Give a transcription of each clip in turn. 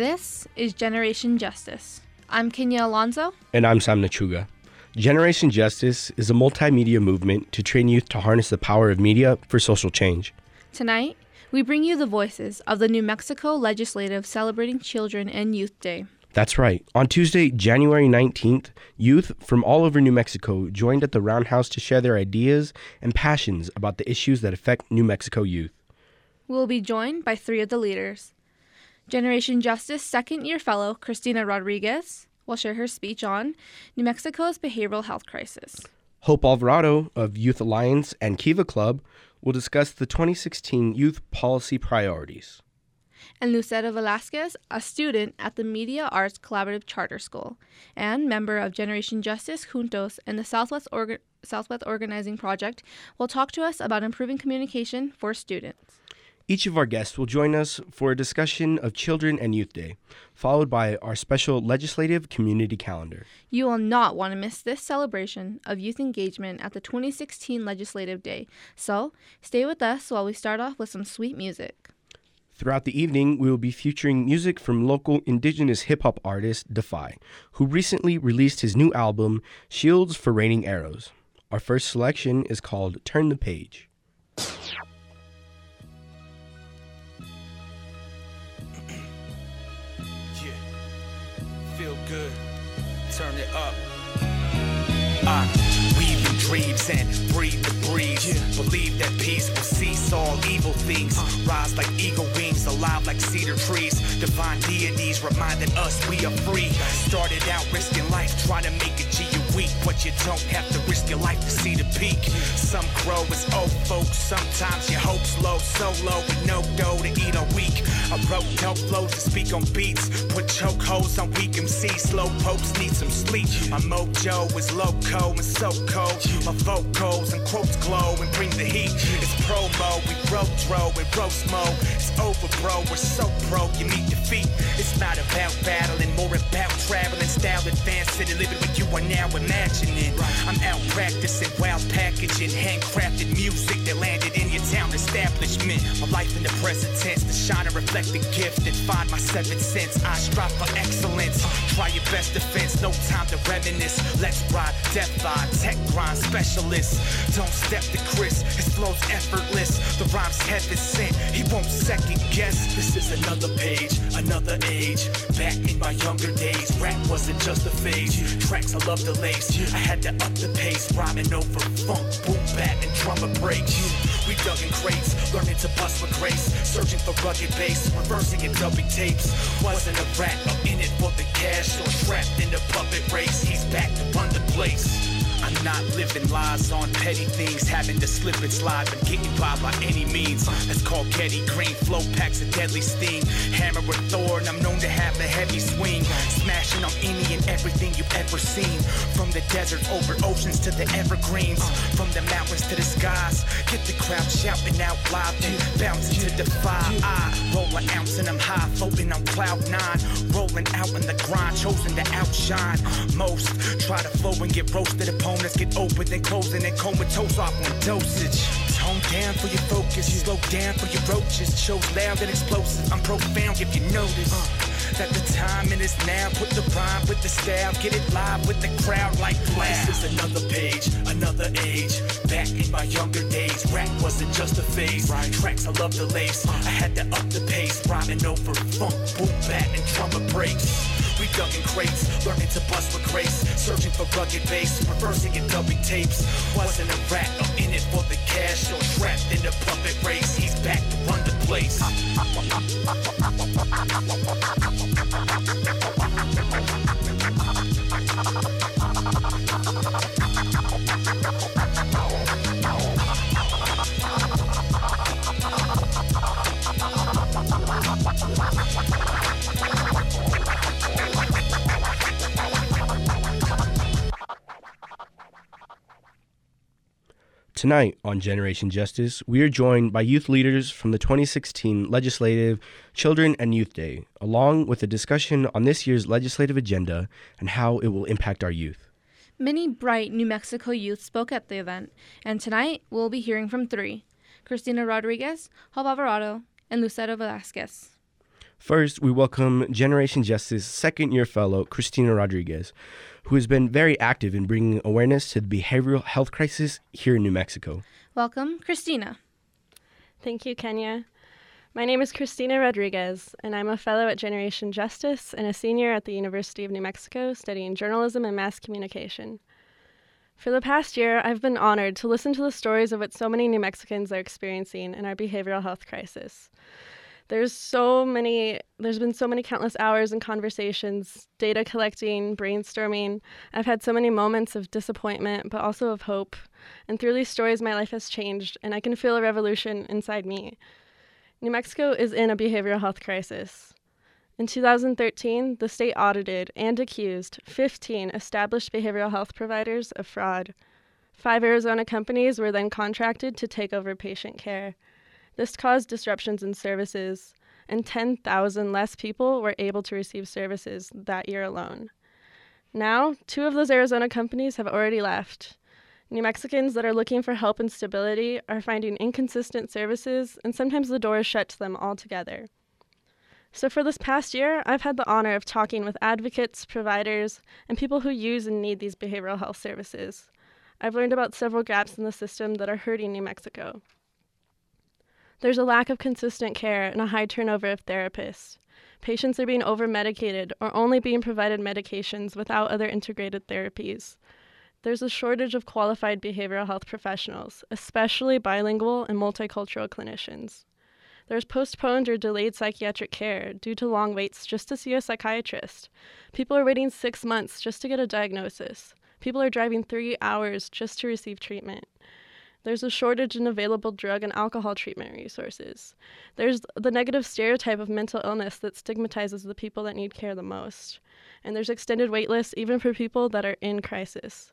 This is Generation Justice. I'm Kenya Alonso. And I'm Sam Nachuga. Generation Justice is a multimedia movement to train youth to harness the power of media for social change. Tonight, we bring you the voices of the New Mexico Legislative celebrating Children and Youth Day. That's right. On Tuesday, January 19th, youth from all over New Mexico joined at the Roundhouse to share their ideas and passions about the issues that affect New Mexico youth. We'll be joined by three of the leaders. Generation Justice second year fellow Christina Rodriguez will share her speech on New Mexico's behavioral health crisis. Hope Alvarado of Youth Alliance and Kiva Club will discuss the 2016 youth policy priorities. And Lucero Velasquez, a student at the Media Arts Collaborative Charter School and member of Generation Justice Juntos and the Southwest, Orga- Southwest Organizing Project, will talk to us about improving communication for students. Each of our guests will join us for a discussion of Children and Youth Day, followed by our special legislative community calendar. You will not want to miss this celebration of youth engagement at the 2016 Legislative Day, so stay with us while we start off with some sweet music. Throughout the evening, we will be featuring music from local indigenous hip hop artist Def-i, who recently released his new album, Shields for Raining Arrows. Our first selection is called Turn the Page. Dreams and breathe the breeze. Yeah. Believe that peace will cease all evil things. Uh. Rise like eagle wings, alive like cedar trees. Divine deities reminding us we are free. Started out risking life, trying to make it G weak, but you don't have to risk your life to see the peak. Some crow is old folks, sometimes your hope's low, so low with no dough to eat a week. I wrote dope flows to speak on beats, put choke holes on weak MCs, slow pokes need some sleep. My mojo is loco and so cold. My vocals and quotes glow and bring the heat. It's promo, we broke dro and roast mode. It's over, bro, we're so broke, you meet defeat. It's not about battling, more about traveling, style advancing and living with you are now imagining. I'm out practicing wild packaging, handcrafted music that landed in your town establishment. My life in the present tense, to shine and reflect the gift and find my seventh sense. I strive for excellence. Try your best defense, no time to reminisce. Let's ride, death vibe, tech grind specialist. Don't step to Chris, his flow's effortless. The rhyme's heaven sent, he won't second guess. This is another page, another age. Back in my younger days, rap wasn't just a phase. Tracks I love to I had to up the pace, rhyming over funk, boom, bat, and drummer breaks. We dug in crates, learning to bust with grace, searching for rugged bass, reversing and dubbing tapes. Wasn't a rat, up in it for the cash, or trapped in the puppet race. He's back to run the place. I'm not living lies on petty things, having to slip and slide, but getting by by any means. That's called Getty Green, flow packs a deadly sting. Hammer or thorn, I'm known to have a heavy swing. Smashing on any and everything you've ever seen. From the deserts over oceans to the evergreens. From the mountains to the skies. Get the crowd shouting out loud bouncing to defy. I roll an ounce and I'm high, floating on cloud nine. Out in the grind, chosen to outshine. Most try to flow and get roasted upon Let's get open and closing and comatose off on dosage. Tone down for your focus, slow down for your roaches. Shows loud and explosive. I'm profound if you notice. Uh that the timing is now. Put the rhyme with the style, get it live with the crowd like wow. This is another page, another age. Back in my younger days, rap wasn't just a phase. Right. Tracks I love to lace, uh. I had to up the pace, rhyming over funk, boom, bat, and drummer breaks. We dug in crates, learning to bust with grace, searching for rugged bass, reversing and dubbing tapes. Wasn't a rat, I'm in it for the cash, or trapped in the puppet race. He's back to run the place. Tonight on Generation Justice, we are joined by youth leaders from the 2016 Legislative Children and Youth Day, along with a discussion on this year's legislative agenda and how it will impact our youth. Many bright New Mexico youth spoke at the event, and tonight we'll be hearing from three Christina Rodriguez, Hope Alvarado, and Lucero Velasquez. First, we welcome Generation Justice second year fellow Christina Rodriguez, who has been very active in bringing awareness to the behavioral health crisis here in New Mexico. Welcome, Christina. Thank you, Kenya. My name is Christina Rodriguez, and I'm a fellow at Generation Justice and a senior at the University of New Mexico studying journalism and mass communication. For the past year, I've been honored to listen to the stories of what so many New Mexicans are experiencing in our behavioral health crisis. There's so many, there's been so many countless hours and conversations, data collecting, brainstorming. I've had so many moments of disappointment, but also of hope. And through these stories, my life has changed, and I can feel a revolution inside me. New Mexico is in a behavioral health crisis. In 2013, the state audited and accused 15 established behavioral health providers of fraud. Five Arizona companies were then contracted to take over patient care. This caused disruptions in services, and 10,000 less people were able to receive services that year alone. Now, two of those Arizona companies have already left. New Mexicans that are looking for help and stability are finding inconsistent services, and sometimes the door is shut to them altogether. So, for this past year, I've had the honor of talking with advocates, providers, and people who use and need these behavioral health services. I've learned about several gaps in the system that are hurting New Mexico. There's a lack of consistent care and a high turnover of therapists. Patients are being over medicated or only being provided medications without other integrated therapies. There's a shortage of qualified behavioral health professionals, especially bilingual and multicultural clinicians. There's postponed or delayed psychiatric care due to long waits just to see a psychiatrist. People are waiting six months just to get a diagnosis. People are driving three hours just to receive treatment. There's a shortage in available drug and alcohol treatment resources. There's the negative stereotype of mental illness that stigmatizes the people that need care the most. And there's extended wait lists even for people that are in crisis.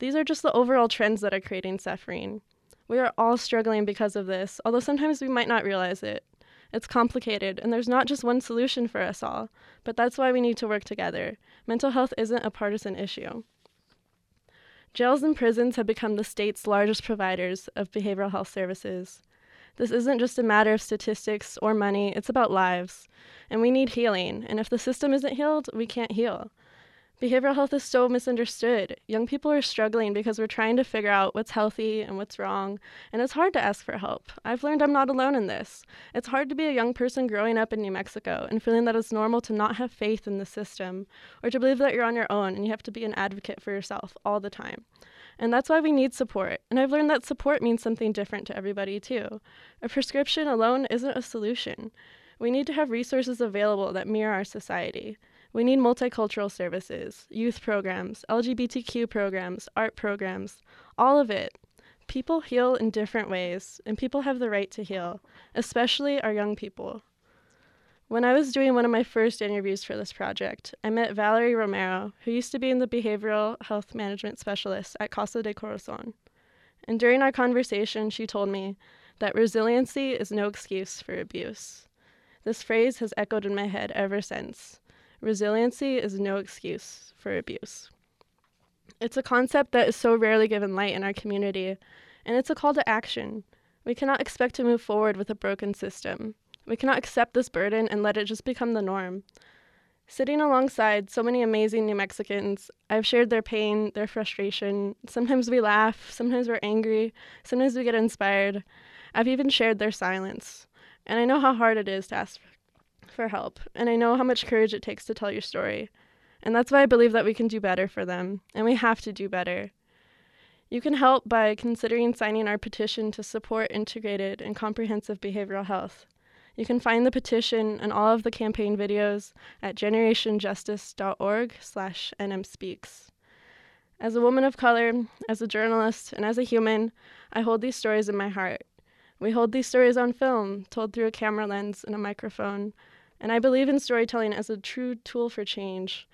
These are just the overall trends that are creating suffering. We are all struggling because of this, although sometimes we might not realize it. It's complicated, and there's not just one solution for us all, but that's why we need to work together. Mental health isn't a partisan issue. Jails and prisons have become the state's largest providers of behavioral health services. This isn't just a matter of statistics or money, it's about lives. And we need healing, and if the system isn't healed, we can't heal. Behavioral health is so misunderstood. Young people are struggling because we're trying to figure out what's healthy and what's wrong, and it's hard to ask for help. I've learned I'm not alone in this. It's hard to be a young person growing up in New Mexico and feeling that it's normal to not have faith in the system or to believe that you're on your own and you have to be an advocate for yourself all the time. And that's why we need support. And I've learned that support means something different to everybody, too. A prescription alone isn't a solution. We need to have resources available that mirror our society. We need multicultural services, youth programs, LGBTQ programs, art programs, all of it. People heal in different ways, and people have the right to heal, especially our young people. When I was doing one of my first interviews for this project, I met Valerie Romero, who used to be in the behavioral health management specialist at Casa de Corazon. And during our conversation, she told me that resiliency is no excuse for abuse. This phrase has echoed in my head ever since. Resiliency is no excuse for abuse. It's a concept that is so rarely given light in our community, and it's a call to action. We cannot expect to move forward with a broken system. We cannot accept this burden and let it just become the norm. Sitting alongside so many amazing New Mexicans, I've shared their pain, their frustration. Sometimes we laugh, sometimes we're angry, sometimes we get inspired. I've even shared their silence. And I know how hard it is to ask for help, and I know how much courage it takes to tell your story. And that's why I believe that we can do better for them, and we have to do better. You can help by considering signing our petition to support integrated and comprehensive behavioral health. You can find the petition and all of the campaign videos at generationjustice.org/nmspeaks. As a woman of color, as a journalist, and as a human, I hold these stories in my heart. We hold these stories on film, told through a camera lens and a microphone, and I believe in storytelling as a true tool for change.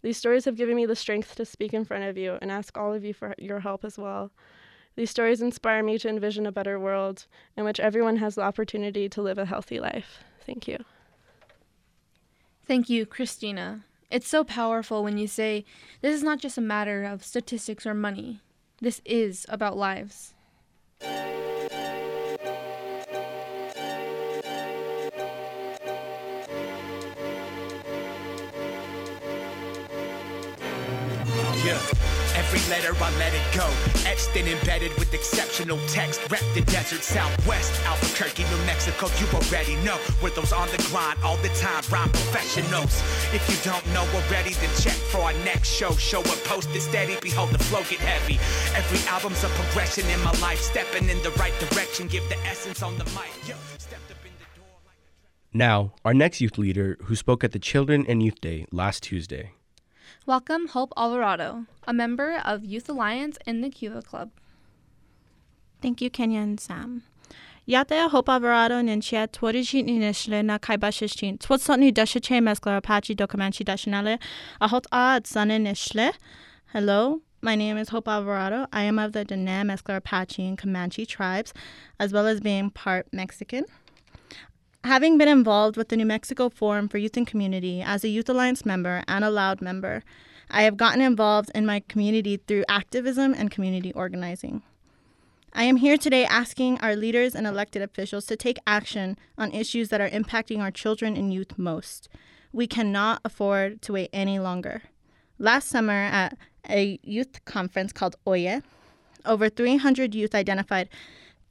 These stories have given me the strength to speak in front of you and ask all of you for your help as well. These stories inspire me to envision a better world in which everyone has the opportunity to live a healthy life. Thank you. Thank you, Christina. It's so powerful when you say, this is not just a matter of statistics or money. This is about lives. Yeah. Every letter I let it go. Etched and embedded with exceptional text. Rep the desert southwest. Albuquerque, New Mexico, you already know. We're those on the grind all the time, rhyme professionals. If you don't know already, then check for our next show. Show up, post it steady, behold the flow get heavy. Every album's a progression in my life. Stepping in the right direction, give the essence on the mic. Yo, a Now, our next youth leader who spoke at the Children and Youth Day last Tuesday. Welcome Hope Alvarado, a member of Youth Alliance in the Kiva Club. Thank you, Kenya and Sam. Yate Hope Alvarado ninchia twadijit ninishle na kaibashishtin. Twadsotni dashache meskla Apache do Comanche dashanale. Ahot ad saninishle. Hello, my name is Hope Alvarado. I am of the Dene, Mescalero Apache, and Comanche tribes, as well as being part Mexican. Having been involved with the New Mexico Forum for Youth and Community as a Youth Alliance member and a Loud member, I have gotten involved in my community through activism and community organizing. I am here today asking our leaders and elected officials to take action on issues that are impacting our children and youth most. We cannot afford to wait any longer. Last summer, at a youth conference called Oye, over 300 youth identified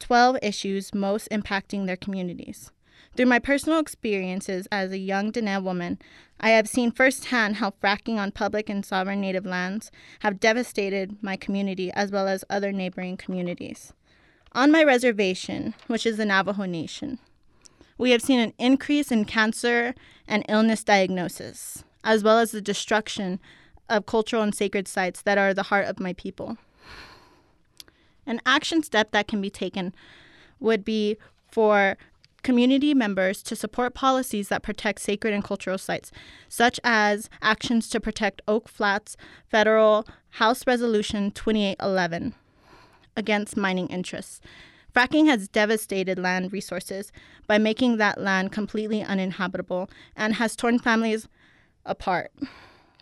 12 issues most impacting their communities. Through my personal experiences as a young Dene woman, I have seen firsthand how fracking on public and sovereign native lands have devastated my community as well as other neighboring communities. On my reservation, which is the Navajo Nation, we have seen an increase in cancer and illness diagnosis, as well as the destruction of cultural and sacred sites that are the heart of my people. An action step that can be taken would be for community members to support policies that protect sacred and cultural sites, such as actions to protect Oak Flats Federal House Resolution 2811 against mining interests. Fracking has devastated land resources by making that land completely uninhabitable and has torn families apart.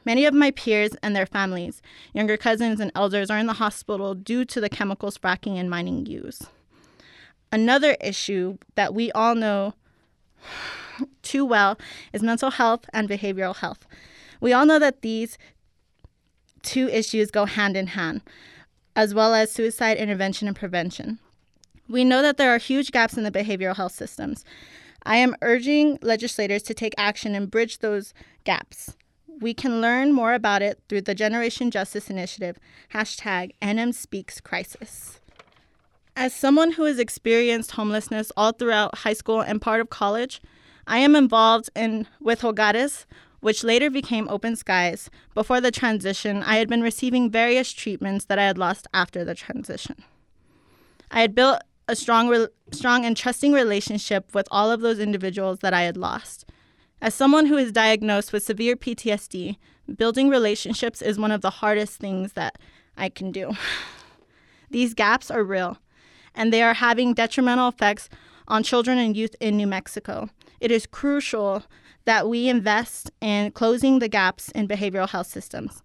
Many of my peers and their families, younger cousins, and elders are in the hospital due to the chemicals fracking and mining use. Another issue that we all know too well is mental health and behavioral health. We all know that these two issues go hand in hand, as well as suicide intervention and prevention. We know that there are huge gaps in the behavioral health systems. I am urging legislators to take action and bridge those gaps. We can learn more about it through the Generation Justice Initiative, hashtag NMSpeaksCrisis. As someone who has experienced homelessness all throughout high school and part of college, I am involved in with Hogares, which later became Open Skies. Before the transition, I had been receiving various treatments that I had lost after the transition. I had built a strong, re- strong and trusting relationship with all of those individuals that I had lost. As someone who is diagnosed with severe PTSD, building relationships is one of the hardest things that I can do. These gaps are real, and they are having detrimental effects on children and youth in New Mexico. It is crucial that we invest in closing the gaps in behavioral health systems.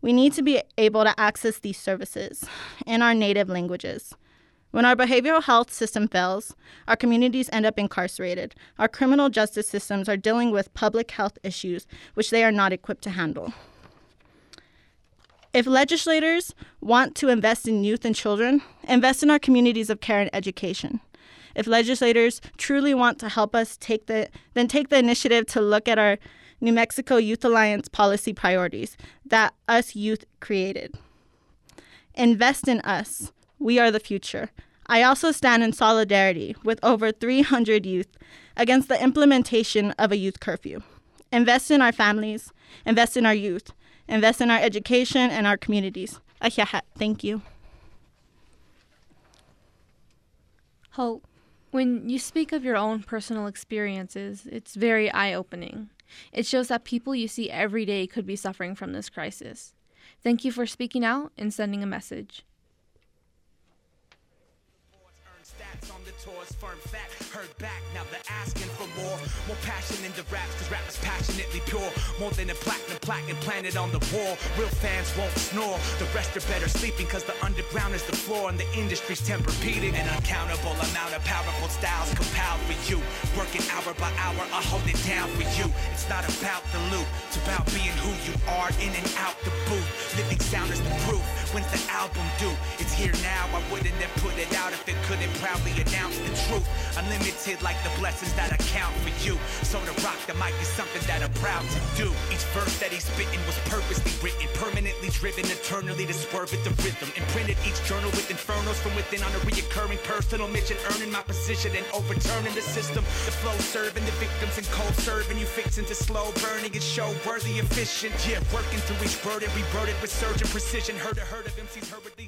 We need to be able to access these services in our native languages. When our behavioral health system fails, our communities end up incarcerated. Our criminal justice systems are dealing with public health issues which they are not equipped to handle. If legislators want to invest in youth and children, invest in our communities of care and education. If legislators truly want to help us take the then take the initiative to look at our New Mexico Youth Alliance policy priorities that us youth created. Invest in us. We are the future. I also stand in solidarity with over 300 youth against the implementation of a youth curfew. Invest in our families, invest in our youth, invest in our education and our communities. Thank you. Hope, when you speak of your own personal experiences, it's very eye opening. It shows that people you see every day could be suffering from this crisis. Thank you for speaking out and sending a message. Stats on the tours, firm fact, heard back. Now they're asking for more. More passion in the raps, cause rap is passionately pure. More than a platinum platinum planet on the wall. Real fans won't snore. The rest are better sleeping, cause the underground is the floor and the industry's temper-beating. An uncountable amount of powerful styles compiled for you. Working hour by hour, I hold it down for you. It's not about the loot, it's about being who you are in and out the booth. Living sound is the proof. When's the album due? It's here now, I wouldn't have put it out if it couldn't proudly announce the truth. Unlimited like the blessings that account for you. So to rock the mic is something that I'm proud to do. Each verse that he's spitting was purposely written, permanently driven, eternally to swerve at the rhythm. Imprinted each journal with infernos from within on a reoccurring personal mission, earning my position and overturning the system. The flow serving the victims and cold serving you fixing to slow burning and show worthy efficient. Yeah, working through each word and with surgeon precision. Heard a heard of MCs hurriedly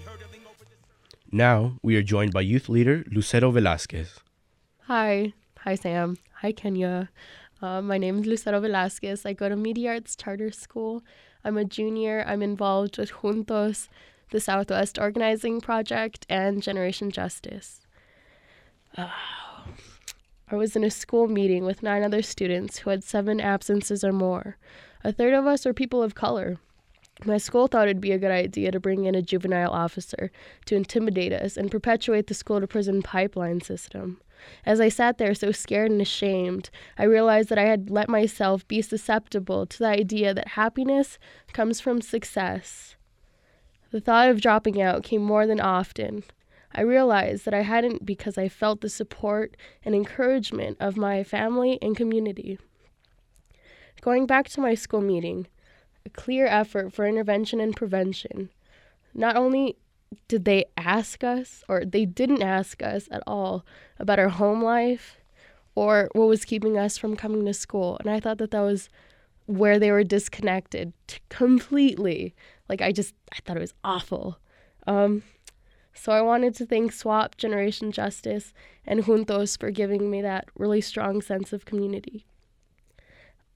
Now we are joined by youth leader Lucero Velasquez. Hi. Hi, Sam. Hi, Kenya. Uh, my name is Lucero Velasquez. I go to Media Arts Charter School. I'm a junior. I'm involved with Juntos, the Southwest Organizing Project, and Generation Justice. Uh, I was in a school meeting with nine other students who had seven absences or more. A third of us are people of color. My school thought it'd be a good idea to bring in a juvenile officer to intimidate us and perpetuate the school to prison pipeline system. As I sat there so scared and ashamed, I realized that I had let myself be susceptible to the idea that happiness comes from success. The thought of dropping out came more than often. I realized that I hadn't because I felt the support and encouragement of my family and community. Going back to my school meeting, a clear effort for intervention and prevention. Not only did they ask us, or they didn't ask us at all about our home life or what was keeping us from coming to school. And I thought that that was where they were disconnected completely. Like, I just, I thought it was awful. Um, so I wanted to thank SWOP, Generation Justice, and Juntos for giving me that really strong sense of community.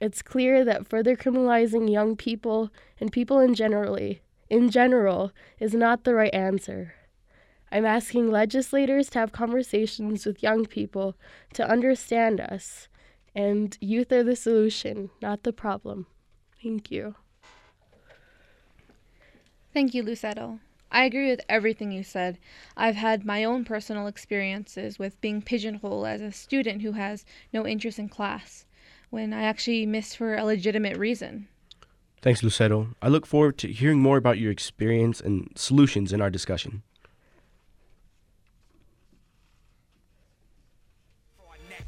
It's clear that further criminalizing young people and people in generally in general is not the right answer. I'm asking legislators to have conversations with young people to understand us, and youth are the solution, not the problem. Thank you. Thank you, Lucero. I agree with everything you said. I've had my own personal experiences with being pigeonholed as a student who has no interest in class when I actually missed for a legitimate reason. Thanks, Lucero. I look forward to hearing more about your experience and solutions in our discussion.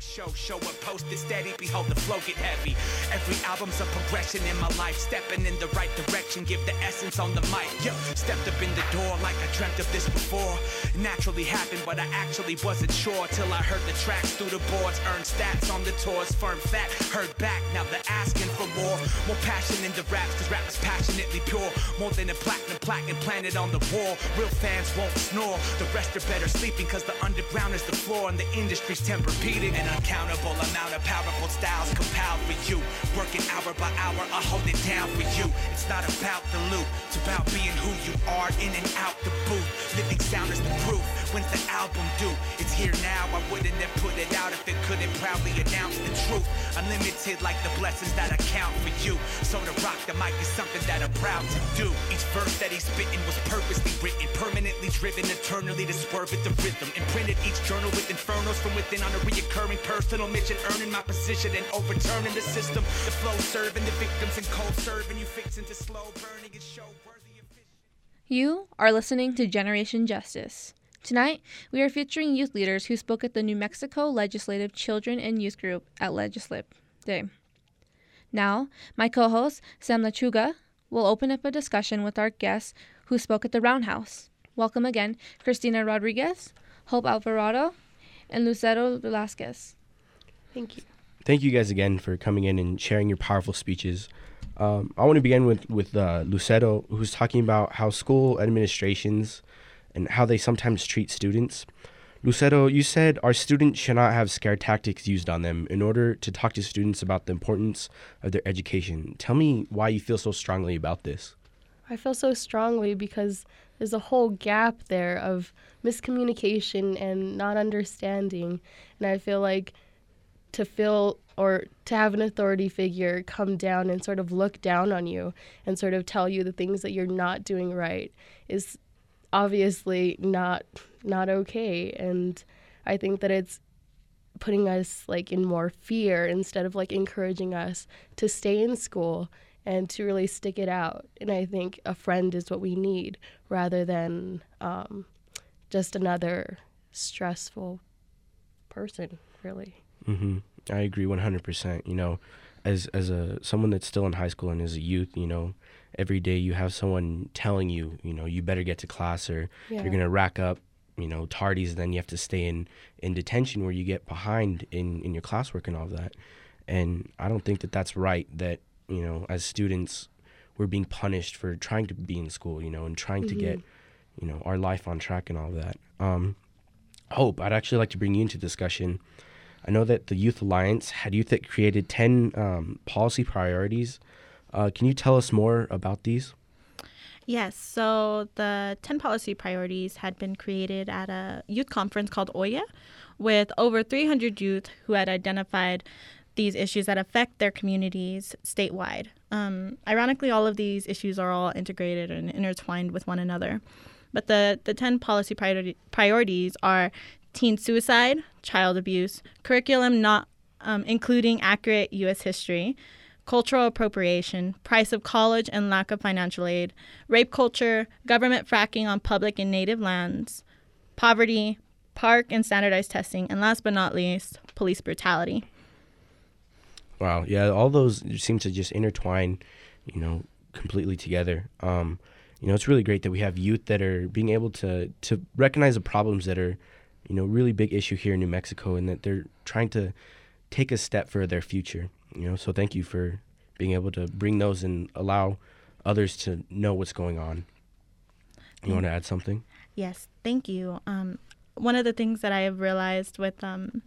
Show, show up, post it steady, behold the flow get heavy. Every album's a progression in my life, stepping in the right direction, give the essence on the mic. Yo, stepped up in the door like I dreamt of this before. Naturally happened, but I actually wasn't sure till I heard the tracks through the boards, earned stats on the tours, firm fact, heard back. Now they're asking for more, more passion in the raps, cause rap is passionately pure. More than a platinum plaque and planted on the wall. Real fans won't snore, the rest are better sleeping, cause the underground is the floor and the industry's temper-beating. An uncountable amount of powerful styles compiled for you. Working hour by hour, I hold it down for you. It's not about the loot, it's about being who you are in and out the booth. Living sound is the proof. When's the album due? It's here now, I wouldn't have put it out if it couldn't proudly announce the truth. Unlimited like the blessings that account for you. So to rock the mic is something that I'm proud to do. Each verse that he's spitting was purposely written, permanently driven, eternally to swerve at the rhythm. Imprinted each journal with infernos from within on a reoccurring personal mission, earning my position and overturning the system. The flow serving the victims and cold serving you, fixing to slow burning and show worthy of You are listening to Generation Justice. Tonight, we are featuring youth leaders who spoke at the New Mexico Legislative Children and Youth Group at Legislip Day. Now, my co host, Sam Lachuga, will open up a discussion with our guests who spoke at the Roundhouse. Welcome again, Christina Rodriguez, Hope Alvarado, and Lucero Velasquez. Thank you. Thank you guys again for coming in and sharing your powerful speeches. Um, I want to begin with with uh, Lucero, who's talking about how school administrations and how they sometimes treat students. Lucero, you said our students should not have scare tactics used on them in order to talk to students about the importance of their education. Tell me why you feel so strongly about this. I feel so strongly because there's a whole gap there of miscommunication and not understanding. And I feel like to feel or to have an authority figure come down and sort of look down on you and sort of tell you the things that you're not doing right is obviously not not okay and i think that it's putting us like in more fear instead of like encouraging us to stay in school and to really stick it out. And I think a friend is what we need rather than um, just another stressful person, really. Mm-hmm. I agree 100%. You know, as as a someone that's still in high school and as a youth, you know, every day you have someone telling you, you know, you better get to class or Yeah. you're going to rack up, you know, tardies then you have to stay in in detention where you get behind in in your classwork and all of that. And I don't think that that's right that, you know, as students we're being punished for trying to be in school, you know, and trying to get, you know, our life on track and all of that. Um Hope, I'd actually like to bring you into discussion. I know that the Youth Alliance had youth that created 10 um, policy priorities. Uh, can you tell us more about these? Yes, so the 10 policy priorities had been created at a youth conference called OYA with over 300 youth who had identified these issues that affect their communities statewide. Um, ironically, all of these issues are all integrated and intertwined with one another. But the, the 10 policy priorities are teen suicide, child abuse, curriculum not um, including accurate U.S. history, cultural appropriation, price of college and lack of financial aid, rape culture, government fracking on public and native lands, poverty, park and standardized testing, and last but not least, police brutality. Wow, yeah, all those seem to just intertwine, you know, completely together. Um, you know, it's really great that we have youth that are being able to to recognize the problems that are, you know, really big issue here in New Mexico, and that they're trying to take a step for their future. You know, so thank you for being able to bring those and allow others to know what's going on. You want to add something? Yes, thank you. Um, one of the things that I have realized with um,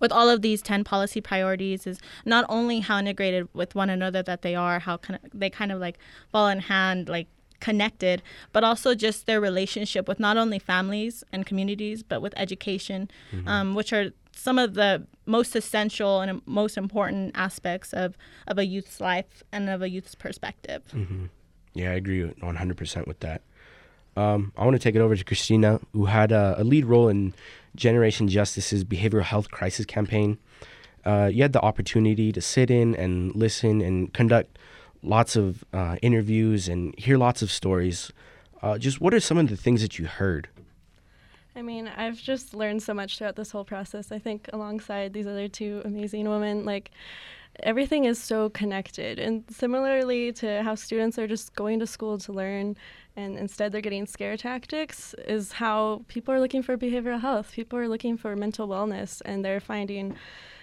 with all of these 10 policy priorities is not only how integrated with one another that they are, how kind of, they kind of like fall in hand, like connected, but also just their relationship with not only families and communities, but with education, um, which are some of the most essential and most important aspects of, of a youth's life and of a youth's perspective. Yeah, I agree 100% with that. Um, I want to take it over to Christina, who had a, a lead role in Generation Justice's behavioral health crisis campaign. Uh, you had the opportunity to sit in and listen and conduct lots of uh, interviews and hear lots of stories. Uh, just what are some of the things that you heard? I mean, I've just learned so much throughout this whole process. I think alongside these other two amazing women, like everything is so connected. And similarly to how students are just going to school to learn and instead they're getting scare tactics, is how people are looking for behavioral health. People are looking for mental wellness and they're finding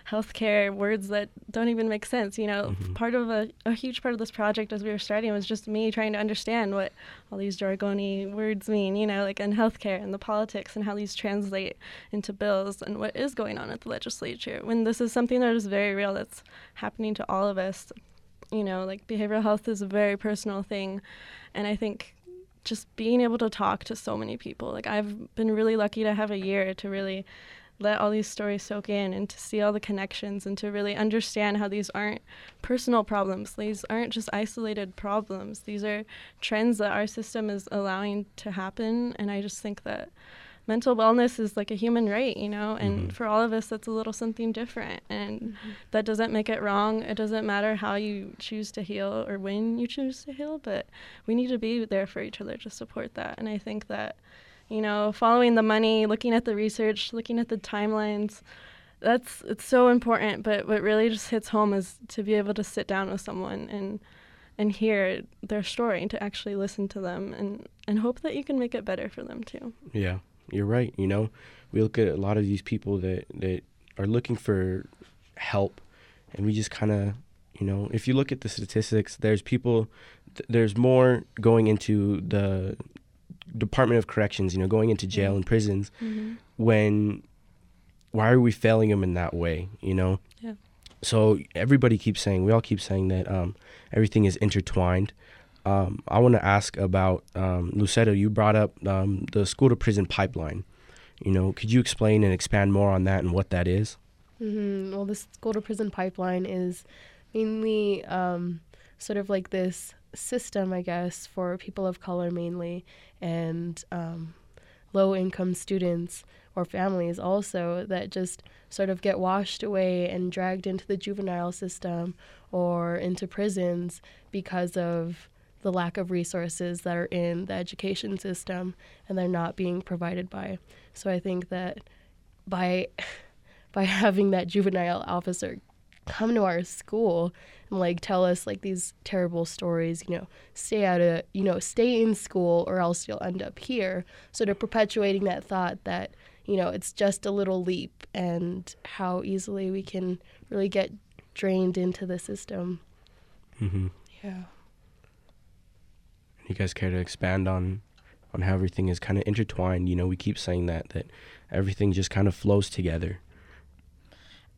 healthcare words that don't even make sense. You know, mm-hmm. part of a, a huge part of this project as we were starting was just me trying to understand what all these jargony words mean, you know, like in healthcare and the politics and how these translate into bills and what is going on at the legislature when this is something that is very real that's happening to all of us. You know, like behavioral health is a very personal thing. And I think just being able to talk to so many people, like I've been really lucky to have a year to really let all these stories soak in and to see all the connections and to really understand how these aren't personal problems. These aren't just isolated problems. These are trends that our system is allowing to happen. And I just think that mental wellness is like a human right, you know, and mm-hmm. for all of us, that's a little something different. And mm-hmm. that doesn't make it wrong. It doesn't matter how you choose to heal or when you choose to heal, but we need to be there for each other to support that. And I think that you know, following the money, looking at the research, looking at the timelines. That's it's so important, but what really just hits home is to be able to sit down with someone and and hear their story and to actually listen to them and and hope that you can make it better for them too. Yeah, you're right. You know, we look at a lot of these people that, that are looking for help, and we just kind of, you know, if you look at the statistics, there's people, th- there's more going into the Department of Corrections, you know, going into jail and prisons when why are we failing them in that way, you know? Yeah. So everybody keeps saying, we all keep saying that um, everything is intertwined. Um, I want to ask about um. You brought up um, the school to prison pipeline. You know, could you explain and expand more on that and what that is? hmm Well, the school to prison pipeline is mainly um, sort of like this system, I guess, for people of color mainly, and um, low income students or families also that just sort of get washed away and dragged into the juvenile system or into prisons because of the lack of resources that are in the education system and they're not being provided by. So I think that by by having that juvenile officer come to our school and like tell us like these terrible stories, you know, stay out of, you know, stay in school or else you'll end up here. Sort of perpetuating that thought that, you know, it's just a little leap and how easily we can really get drained into the system. Mm-hmm. Yeah. You guys care to expand on on how everything is kind of intertwined? You know, we keep saying that that everything just kind of flows together.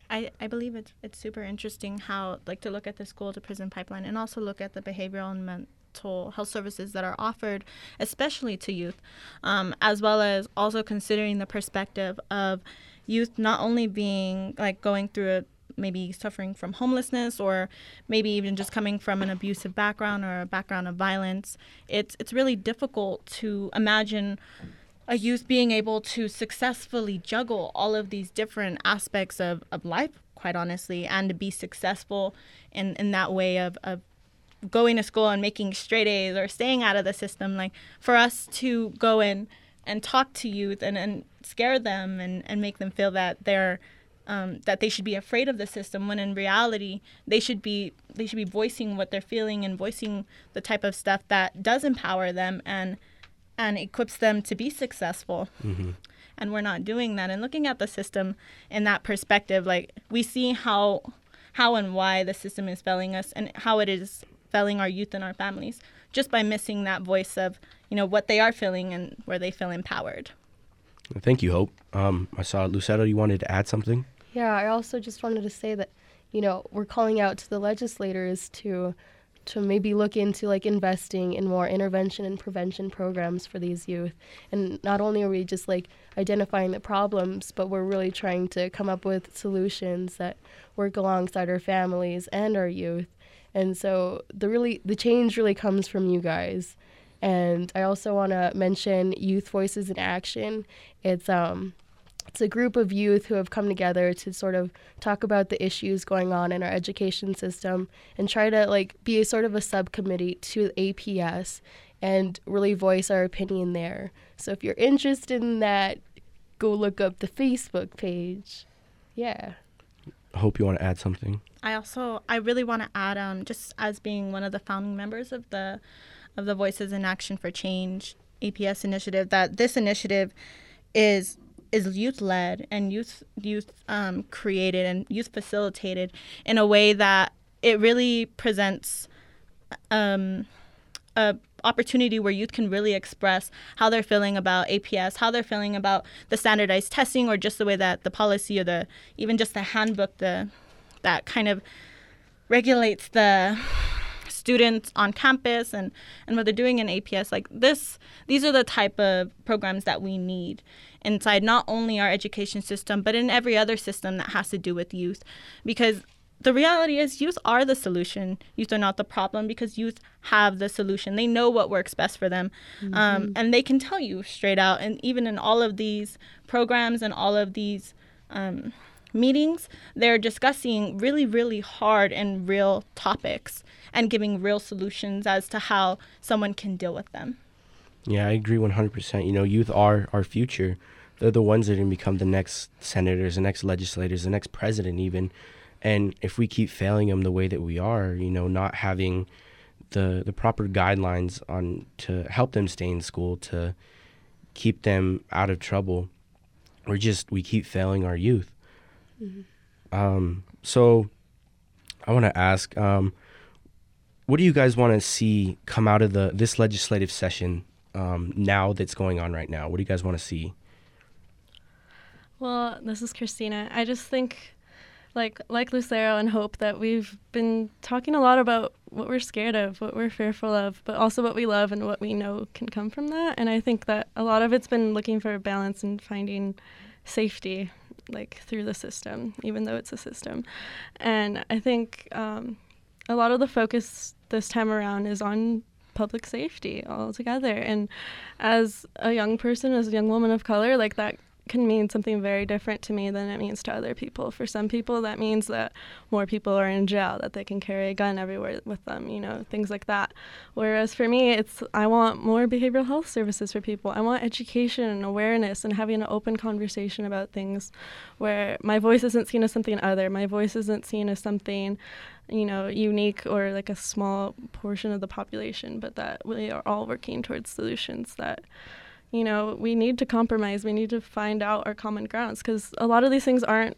I, I believe it's it's super interesting how like to look at the school to prison pipeline and also look at the behavioral and mental health services that are offered, especially to youth, um, as well as also considering the perspective of youth not only being like going through a maybe suffering from homelessness or maybe even just coming from an abusive background or a background of violence it's it's really difficult to imagine a youth being able to successfully juggle all of these different aspects of, of life, quite honestly, and to be successful in, in that way of, of going to school and making straight A's or staying out of the system. Like for us to go in and talk to youth and, and scare them and, and make them feel that they're um, that they should be afraid of the system when in reality they should be they should be voicing what they're feeling and voicing the type of stuff that does empower them and and equips them to be successful. Mm-hmm. And we're not doing that. And looking at the system in that perspective, like we see how how and why the system is failing us and how it is failing our youth and our families just by missing that voice of, you know, what they are feeling and where they feel empowered. Thank you, Hope. Um, I saw Lucero, you wanted to add something? Yeah, I also just wanted to say that, you know, we're calling out to the legislators to to maybe look into like investing in more intervention and prevention programs for these youth. And not only are we just like identifying the problems, but we're really trying to come up with solutions that work alongside our families and our youth. And so the really the change really comes from you guys. And I also want to mention Youth Voices in Action. It's um it's a group of youth who have come together to sort of talk about the issues going on in our education system and try to like be a sort of a subcommittee to APS and really voice our opinion there. So if you're interested in that, go look up the Facebook page. Yeah. I hope you want to add something. I also I really want to add um just as being one of the founding members of the of the Voices in Action for Change APS initiative that this initiative is is youth led and youth youth um, created and youth facilitated in a way that it really presents um, a opportunity where youth can really express how they're feeling about APS, how they're feeling about the standardized testing, or just the way that the policy or the even just the handbook the that kind of regulates the students on campus and, and what they're doing in APS. Like this, these are the type of programs that we need inside not only our education system, but in every other system that has to do with youth. Because the reality is, youth are the solution. Youth are not the problem because youth have the solution. They know what works best for them. Mm-hmm. Um, and they can tell you straight out. And even in all of these programs and all of these um, meetings, they're discussing really, really hard and real topics and giving real solutions as to how someone can deal with them. Yeah, I agree 100%. You know, youth are our future. They're the ones that are going to become the next senators, the next legislators, the next president, even. And if we keep failing them the way that we are, you know, not having the the proper guidelines on to help them stay in school, to keep them out of trouble, we're just we keep failing our youth. Mm-hmm. Um, so I want to ask, um, what do you guys want to see come out of the this legislative session um, now that's going on right now? What do you guys want to see? Well, this is Christina. I just think, like like Lucero and Hope, that we've been talking a lot about what we're scared of, what we're fearful of, but also what we love and what we know can come from that. And I think that a lot of it's been looking for a balance and finding safety, like through the system, even though it's a system. And I think um, a lot of the focus this time around is on public safety altogether. And as a young person, as a young woman of color, like that can mean something very different to me than it means to other people. For some people, that means that more people are in jail, that they can carry a gun everywhere with them, you know, things like that. Whereas for me, it's I want more behavioral health services for people. I want education and awareness and having an open conversation about things where my voice isn't seen as something other, my voice isn't seen as something you know, unique or like a small portion of the population, but that we are all working towards solutions that you know, we need to compromise. We need to find out our common grounds because a lot of these things aren't,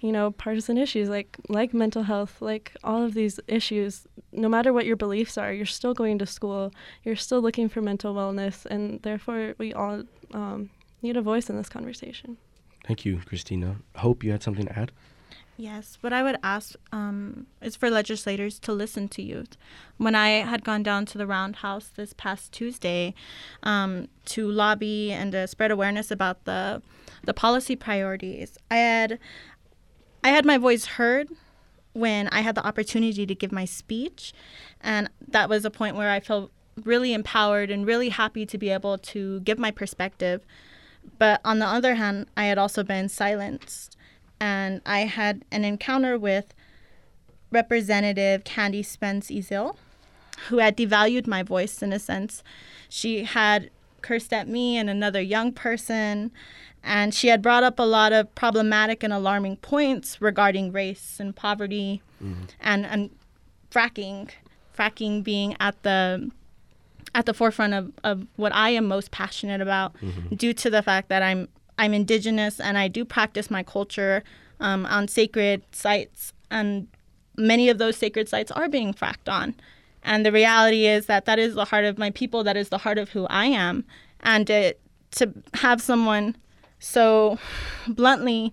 you know, partisan issues like like mental health, like all of these issues. No matter what your beliefs are, you're still going to school. You're still looking for mental wellness, and therefore we all um, need a voice in this conversation. Thank you, Christina. Hope you had something to add. Yes, what I would ask um, is for legislators to listen to youth. When I had gone down to the Roundhouse this past Tuesday um, to lobby and to spread awareness about the the policy priorities, I had I had my voice heard when I had the opportunity to give my speech, and that was a point where I felt really empowered and really happy to be able to give my perspective. But on the other hand, I had also been silenced and I had an encounter with Representative Candy Spence Ezell, who had devalued my voice in a sense. She had cursed at me and another young person, and she had brought up a lot of problematic and alarming points regarding race and poverty mm-hmm. and, and fracking, fracking being at the at the forefront of, of what I am most passionate about mm-hmm. due to the fact that I'm I'm indigenous and I do practice my culture um, on sacred sites, and many of those sacred sites are being fracked on. And the reality is that that is the heart of my people, that is the heart of who I am. And to, to have someone so bluntly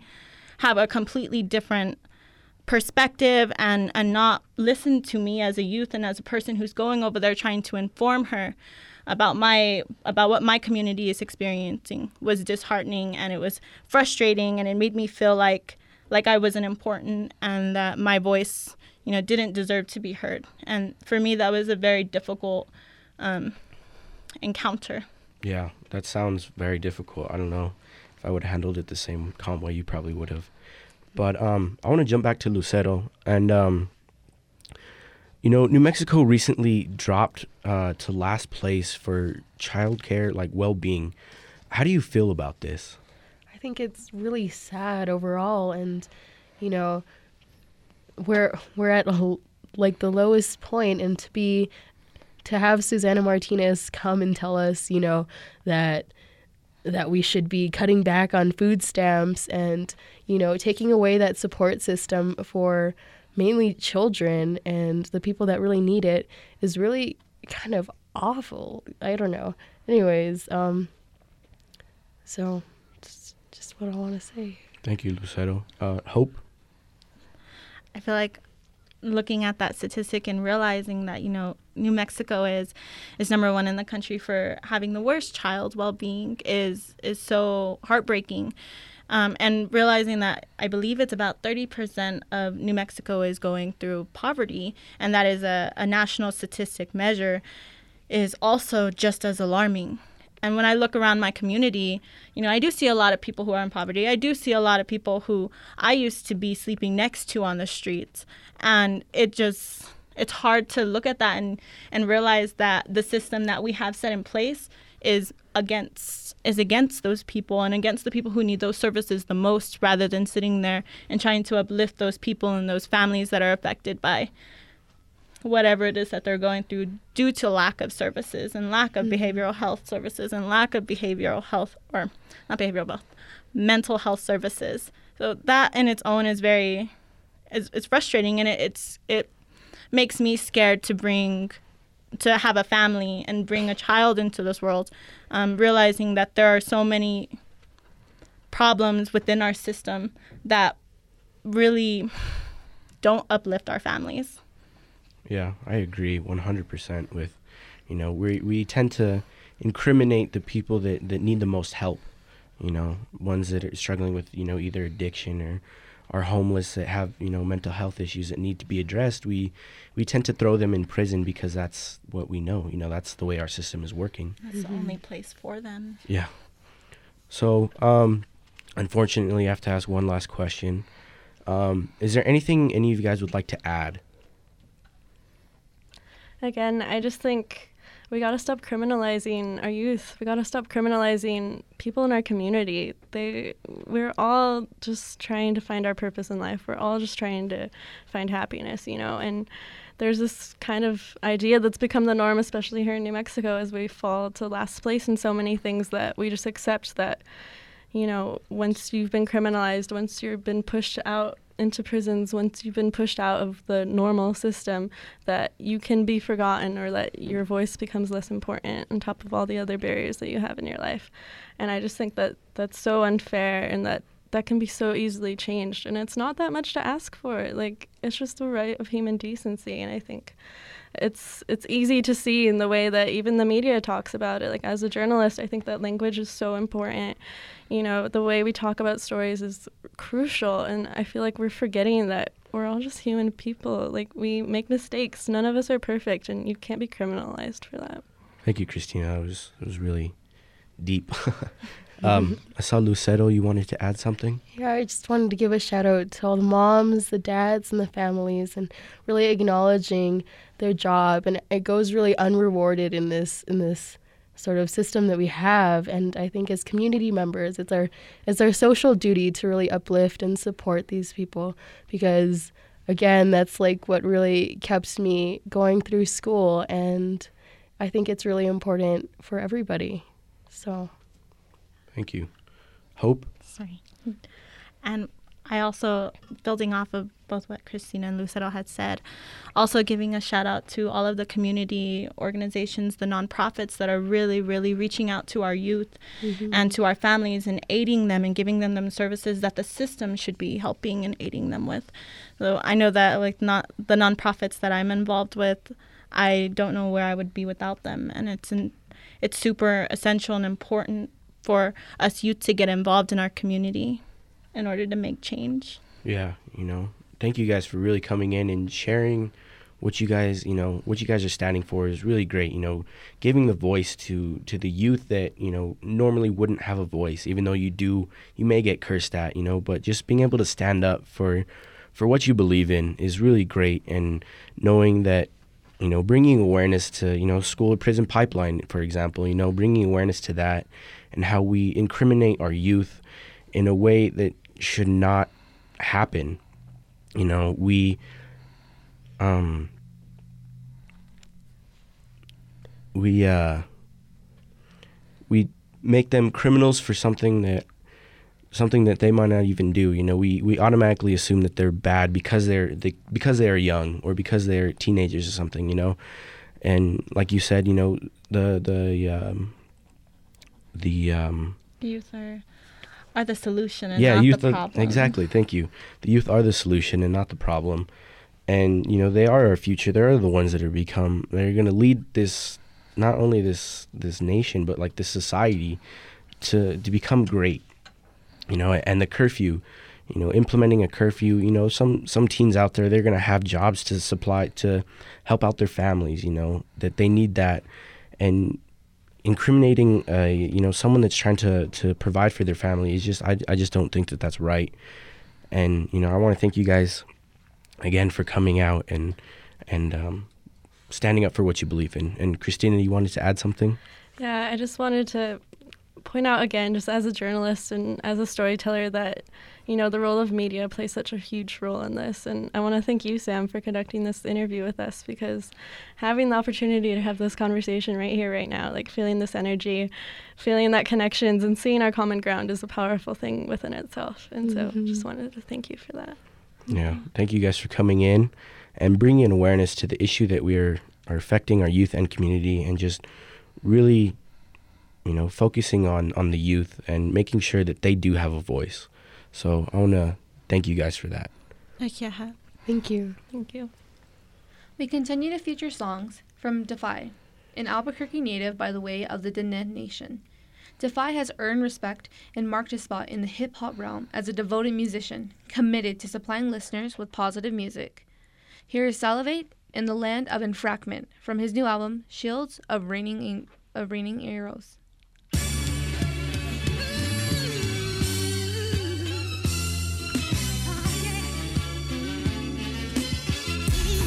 have a completely different perspective and, and not listen to me as a youth and as a person who's going over there trying to inform her about my about what my community is experiencing was disheartening and it was frustrating and it made me feel like like I wasn't important and that my voice you know didn't deserve to be heard. And for me that was a very difficult um, encounter. Yeah that sounds very difficult. I don't know if I would have handled it the same calm way you probably would have. But um, I want to jump back to Lucero and um, you know, New Mexico recently dropped uh, to last place for childcare, like well being. How do you feel about this? I think it's really sad overall, and you know, we're we're at a, like the lowest point, and to be to have Susana Martinez come and tell us, you know, that that we should be cutting back on food stamps and you know taking away that support system for mainly children and the people that really need it is really kind of awful. I don't know. Anyways, um, so just, just what I want to say. Thank you, Lucero. Uh, Hope? I feel like looking at that statistic and realizing that you know New Mexico is is number one in the country for having the worst child well-being is is so heartbreaking um, and realizing that I believe it's about 30% of New Mexico is going through poverty, and that is a, a national statistic measure, is also just as alarming. And when I look around my community, you know, I do see a lot of people who are in poverty. I do see a lot of people who I used to be sleeping next to on the streets. And it just, it's hard to look at that and, and realize that the system that we have set in place is against is against those people and against the people who need those services the most rather than sitting there and trying to uplift those people and those families that are affected by whatever it is that they're going through due to lack of services and lack of mm-hmm. behavioral health services and lack of behavioral health or not behavioral health mental health services so that in its own is very is, it's frustrating and it, it's it makes me scared to bring to have a family and bring a child into this world, um, realizing that there are so many problems within our system that really don't uplift our families. Yeah, I agree 100% with, you know, we, we tend to incriminate the people that, that need the most help, you know, ones that are struggling with, you know, either addiction or, are homeless that have you know mental health issues that need to be addressed, we we tend to throw them in prison because that's what we know. You know, that's the way our system is working. That's the only place for them. Yeah. So, um, unfortunately, I have to ask one last question. Um, is there anything any of you guys would like to add? Again, I just think we got to stop criminalizing our youth. We got to stop criminalizing people in our community. They we're all just trying to find our purpose in life. We're all just trying to find happiness, you know. And there's this kind of idea that's become the norm especially here in New Mexico as we fall to last place in so many things that we just accept that you know, once you've been criminalized, once you've been pushed out into prisons, once you've been pushed out of the normal system, that you can be forgotten or that your voice becomes less important on top of all the other barriers that you have in your life. And I just think that that's so unfair and that that can be so easily changed. And it's not that much to ask for. Like, it's just the right of human decency. And I think it's it's easy to see in the way that even the media talks about it like as a journalist i think that language is so important you know the way we talk about stories is crucial and i feel like we're forgetting that we're all just human people like we make mistakes none of us are perfect and you can't be criminalized for that thank you christina it was it was really deep um, i saw lucero you wanted to add something Yeah, I just wanted to give a shout out to all the moms, the dads, and the families, and really acknowledging their job. And it goes really unrewarded in this in this sort of system that we have. And I think as community members, it's our it's our social duty to really uplift and support these people because again, that's like what really kept me going through school. And I think it's really important for everybody. So. Thank you hope Sorry. And I also, building off of both what Christina and Lucero had said, also giving a shout out to all of the community organizations, the nonprofits that are really, really reaching out to our youth mm-hmm. and to our families and aiding them and giving them them services that the system should be helping and aiding them with. So I know that like not the nonprofits that I'm involved with, I don't know where I would be without them, and it's in, it's super essential and important for us youth to get involved in our community in order to make change. yeah you know thank you guys for really coming in and sharing what you guys you know what you guys are standing for is really great you know giving the voice to to the youth that you know normally wouldn't have a voice even though you do you may get cursed at you know but just being able to stand up for for what you believe in is really great and knowing that you know bringing awareness to you know school prison pipeline for example you know bringing awareness to that and how we incriminate our youth in a way that should not happen. You know we um we uh we make them criminals for something that something that they might not even do. You know we we automatically assume that they're bad because they're they, because they are young or because they're teenagers or something you know? And like you said you know the the um the um Youth are are the solution and yeah, not youth the are- problem. exactly. Thank you. The youth are the solution and not the problem. And you know, they are our future. They're the ones that are become they're going to lead this not only this this nation but like this society to to become great. You know, and the curfew, you know, implementing a curfew, you know, some some teens out there they're going to have jobs to supply to help out their families, you know, that they need that and incriminating uh, you know someone that's trying to to provide for their family is just I, I just don't think that that's right. And you know I want to thank you guys again for coming out and and um, standing up for what you believe in. And Christina you wanted to add something? Yeah, I just wanted to point out again, just as a journalist and as a storyteller, that you know the role of media plays such a huge role in this. And I want to thank you, Sam, for conducting this interview with us because having the opportunity to have this conversation right here, right now, like feeling this energy, feeling that connections, and seeing our common ground is a powerful thing within itself. And so, mm-hmm. just wanted to thank you for that. yeah thank you guys for coming in and bringing awareness to the issue that we are are affecting our youth and community and just really you know focusing on on the youth and making sure that they do have a voice so I want to thank you guys for that Yeah. Thank you. Thank you. We continue to feature songs from Def-i, an Albuquerque native by the way of the Diné Nation. Def-i has earned respect and marked his spot in the hip hop realm as a devoted musician, committed to supplying listeners with positive music. Here is Salivate in the Land of Entrapment from his new album, Shields of Raining, of Raining Arrows.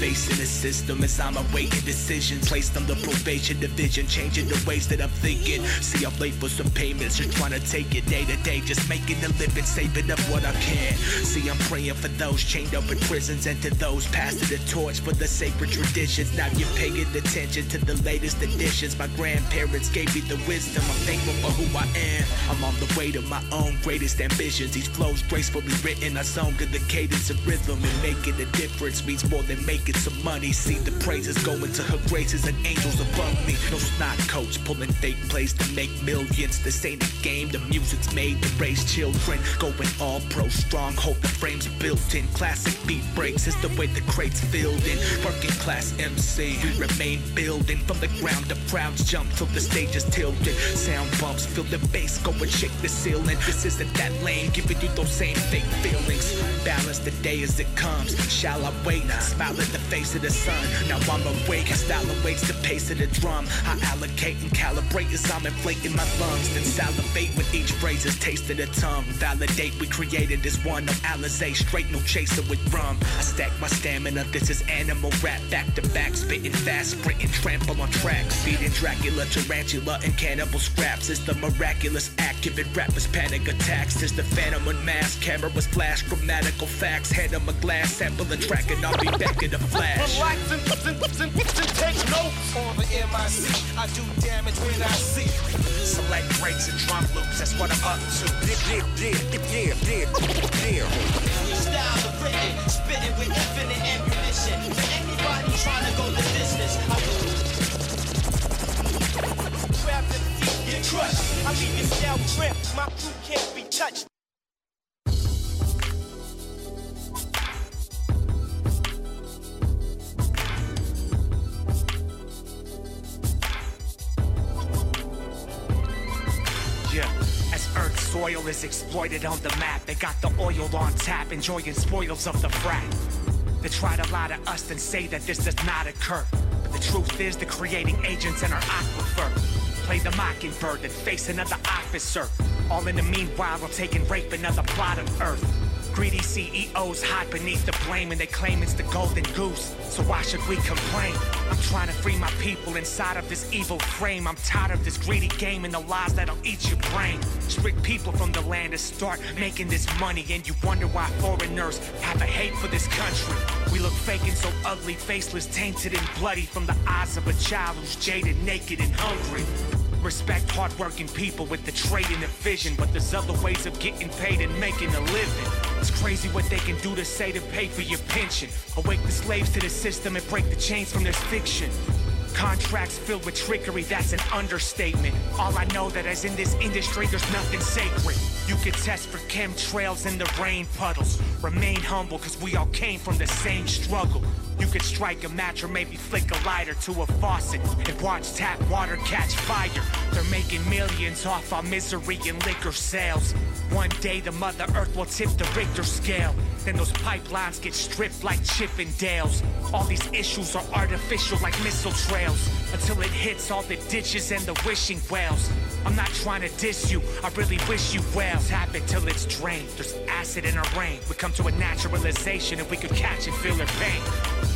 Facing the system as I'm awaiting decisions. Placed on the probation division, changing the ways that I'm thinking. See, I'm late for some payments, just trying to take it day to day, just making a living, saving up what I can. See, I'm praying for those chained up in prisons and to those passing the torch for the sacred traditions. Now you're paying attention to the latest additions. My grandparents gave me the wisdom. I'm thankful for who I am. I'm on the way to my own greatest ambitions. These flows gracefully written, I song in the cadence of rhythm, and making a difference means more than making some money. See the praises going to her graces and angels above me. No snot coach pulling fake plays to make millions. This ain't a game, the music's made to raise children. Going all pro strong, hope the frame's built in. Classic beat breaks is the way the crates filled in. Working class MC, we remain building. From the ground, the crowds jump till the stage is tilted. Sound bumps, feel the bass go and shake the ceiling. This isn't that lame, giving you those same fake feelings. Balance the day as it comes. Shall I wait? Smile at the face of the sun. Now I'm awake, style awaits the pace of the drum. I allocate and calibrate as I'm inflating my lungs. Then salivate with each phrase is of the tongue. Validate we created this one. No Alizé, straight, no chaser with rum. I stack my stamina, this is animal rap. Back to back, spitting fast, sprinting, trample on tracks. Feeding Dracula, tarantula, and cannibal scraps. It's the miraculous act, giving rappers panic attacks. It's the phantom unmasked, cameras flash, grammatical facts. Hand 'em a glass sample and track, and I'll be back in a flash. Relax and, and, and, and take notes on the MIC. I do damage when I see. Select breaks and drum loops, that's what I'm up to. Yeah, yeah, yeah, yeah, yeah. Style of written, spitting with infinite ammunition. For anybody trying to go the distance, I will. Grab the feet, get crushed. I leave your scalp cramped. My crew can't be touched. Soil is exploited on the map, they got the oil on tap, enjoying spoils of the frat. They try to lie to us and say that this does not occur. But the truth is, the creating agents in our aquifer play the mockingbird and face another officer. All in the meanwhile, we're taking rape another plot of Earth. Greedy CEOs hide beneath the blame and they claim it's the golden goose. So why should we complain? I'm trying to free my people inside of this evil frame. I'm tired of this greedy game and the lies that'll eat your brain. Strict people from the land to start making this money, and you wonder why foreigners have a hate for this country. We look fake and so ugly, faceless, tainted, and bloody from the eyes of a child who's jaded, naked, and hungry. Respect hardworking people with the trade and the vision, but there's other ways of getting paid and making a living. It's crazy what they can do to say to pay for your pension. Awake the slaves to the system and break the chains from this fiction. Contracts filled with trickery, that's an understatement. All I know that as in this industry, there's nothing sacred. You could test for chemtrails in the rain puddles. Remain humble, cause we all came from the same struggle. You could strike a match or maybe flick a lighter to a faucet and watch tap water catch fire. They're making millions off our misery and liquor sales. One day the Mother Earth will tip the Richter scale. Then those pipelines get stripped like Chippendales. All these issues are artificial like missile trails. Until it hits all the ditches and the wishing wells. I'm not trying to diss you, I really wish you well. Tap it till it's drained. There's acid in our rain. We come to a naturalization if we could catch and feel their pain.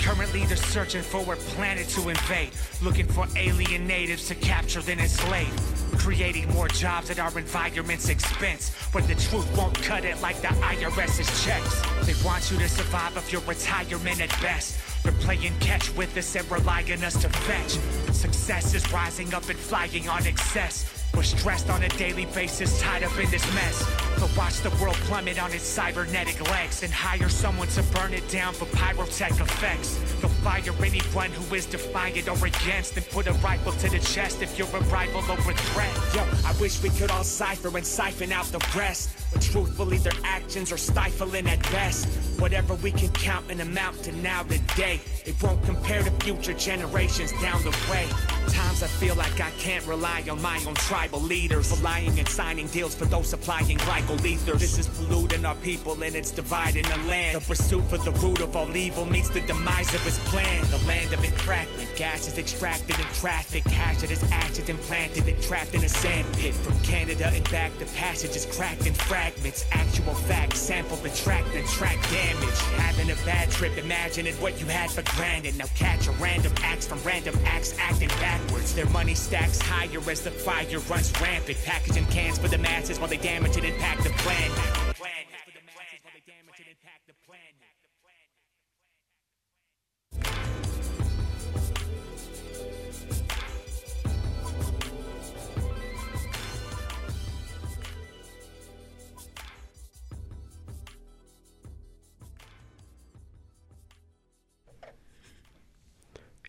Currently, they're searching for a planet to invade, looking for alien natives to capture then enslave. Creating more jobs at our environment's expense, but the truth won't cut it like the IRS's checks. They want you to survive off your retirement at best. They're playing catch with us and relying on us to fetch. Success is rising up and flying on excess. We're stressed on a daily basis, tied up in this mess. But watch the world plummet on its cybernetic legs and hire someone to burn it down for pyrotech effects. They'll fire anyone who is defiant or against and put a rifle to the chest if you're a rival or a threat. Yo, I wish we could all cipher and siphon out the rest. Truthfully, their actions are stifling at best. Whatever we can count and amount to now today, it won't compare to future generations down the way. Times I feel like I can't rely on my own tribal leaders, relying and signing deals for those supplying glycol ethers. This is polluting our people and it's dividing the land. The pursuit for the root of all evil meets the demise of his plan. The land of entrapment, gas is extracted and trafficked, hazardous acid implanted and trapped in a sand pit. From Canada and back, the passage is cracked in fragments. Actual facts, sample the track, then track damage. Having a bad trip, imagining what you had for granted. Now catch a random acts from random acts acting backwards. Their money stacks higher as the fire runs rampant. Packaging cans for the masses while they damage it and pack the plan.